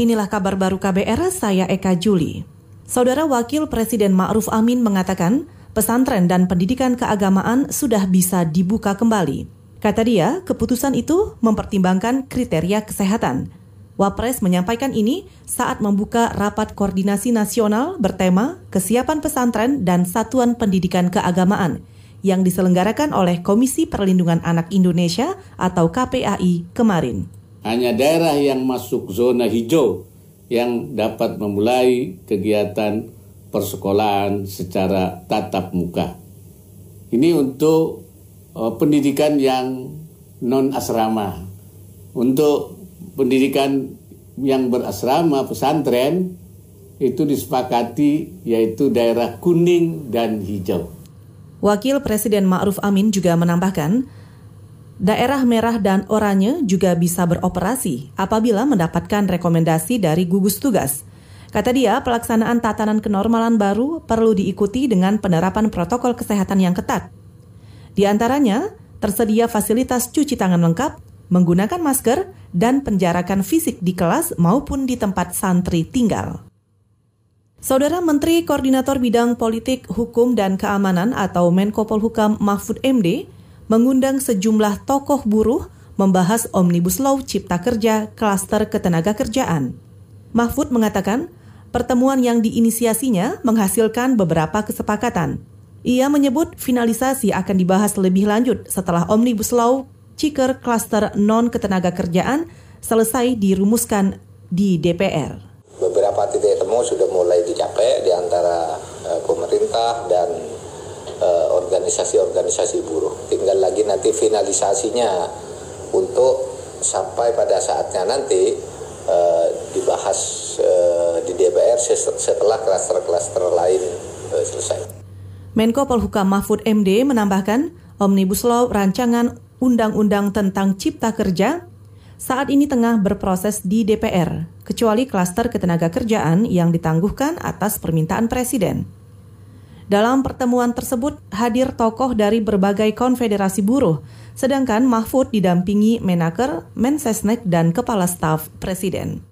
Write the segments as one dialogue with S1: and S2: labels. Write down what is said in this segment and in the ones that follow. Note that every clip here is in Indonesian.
S1: Inilah kabar baru KBR, saya Eka Juli. Saudara Wakil Presiden Ma'ruf Amin mengatakan, pesantren dan pendidikan keagamaan sudah bisa dibuka kembali. Kata dia, keputusan itu mempertimbangkan kriteria kesehatan. Wapres menyampaikan ini saat membuka rapat koordinasi nasional bertema kesiapan pesantren dan satuan pendidikan keagamaan yang diselenggarakan oleh Komisi Perlindungan Anak Indonesia atau KPAI kemarin
S2: hanya daerah yang masuk zona hijau yang dapat memulai kegiatan persekolahan secara tatap muka. Ini untuk uh, pendidikan yang non asrama. Untuk pendidikan yang berasrama pesantren itu disepakati yaitu daerah kuning dan hijau.
S1: Wakil Presiden Ma'ruf Amin juga menambahkan, Daerah merah dan oranye juga bisa beroperasi apabila mendapatkan rekomendasi dari gugus tugas. Kata dia, pelaksanaan tatanan kenormalan baru perlu diikuti dengan penerapan protokol kesehatan yang ketat. Di antaranya, tersedia fasilitas cuci tangan lengkap, menggunakan masker, dan penjarakan fisik di kelas maupun di tempat santri tinggal. Saudara Menteri Koordinator Bidang Politik, Hukum, dan Keamanan atau Menko Polhukam Mahfud MD mengundang sejumlah tokoh buruh membahas Omnibus Law Cipta Kerja Klaster Ketenaga Kerjaan. Mahfud mengatakan, pertemuan yang diinisiasinya menghasilkan beberapa kesepakatan. Ia menyebut finalisasi akan dibahas lebih lanjut setelah Omnibus Law Ciker Klaster Non Ketenaga Kerjaan selesai dirumuskan di DPR.
S3: Beberapa titik temu sudah mulai dicapai di antara eh, pemerintah dan organisasi-organisasi buruh. Tinggal lagi nanti finalisasinya untuk sampai pada saatnya nanti uh, dibahas uh, di DPR setelah klaster-klaster lain uh, selesai.
S1: Menko Polhukam Mahfud MD menambahkan, Omnibus Law rancangan undang-undang tentang cipta kerja saat ini tengah berproses di DPR, kecuali klaster ketenaga kerjaan yang ditangguhkan atas permintaan Presiden. Dalam pertemuan tersebut hadir tokoh dari berbagai konfederasi buruh, sedangkan Mahfud didampingi Menaker, Mensesnek, dan Kepala Staf Presiden.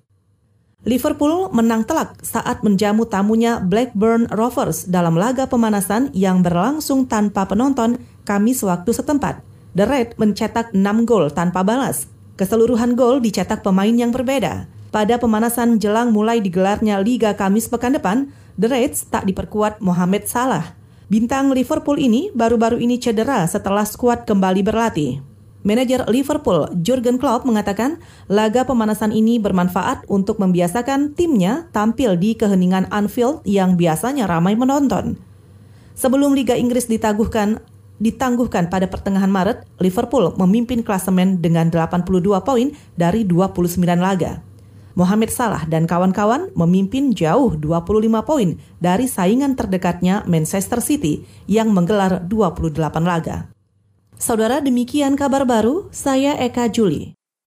S1: Liverpool menang telak saat menjamu tamunya Blackburn Rovers dalam laga pemanasan yang berlangsung tanpa penonton Kamis waktu setempat. The Red mencetak 6 gol tanpa balas. Keseluruhan gol dicetak pemain yang berbeda. Pada pemanasan jelang mulai digelarnya Liga Kamis pekan depan, The Reds tak diperkuat Mohamed Salah. Bintang Liverpool ini baru-baru ini cedera setelah skuad kembali berlatih. Manajer Liverpool, Jurgen Klopp mengatakan laga pemanasan ini bermanfaat untuk membiasakan timnya tampil di keheningan Anfield yang biasanya ramai menonton. Sebelum Liga Inggris ditangguhkan, ditangguhkan pada pertengahan Maret, Liverpool memimpin klasemen dengan 82 poin dari 29 laga. Mohamed Salah dan kawan-kawan memimpin jauh 25 poin dari saingan terdekatnya Manchester City yang menggelar 28 laga. Saudara demikian kabar baru, saya Eka Juli.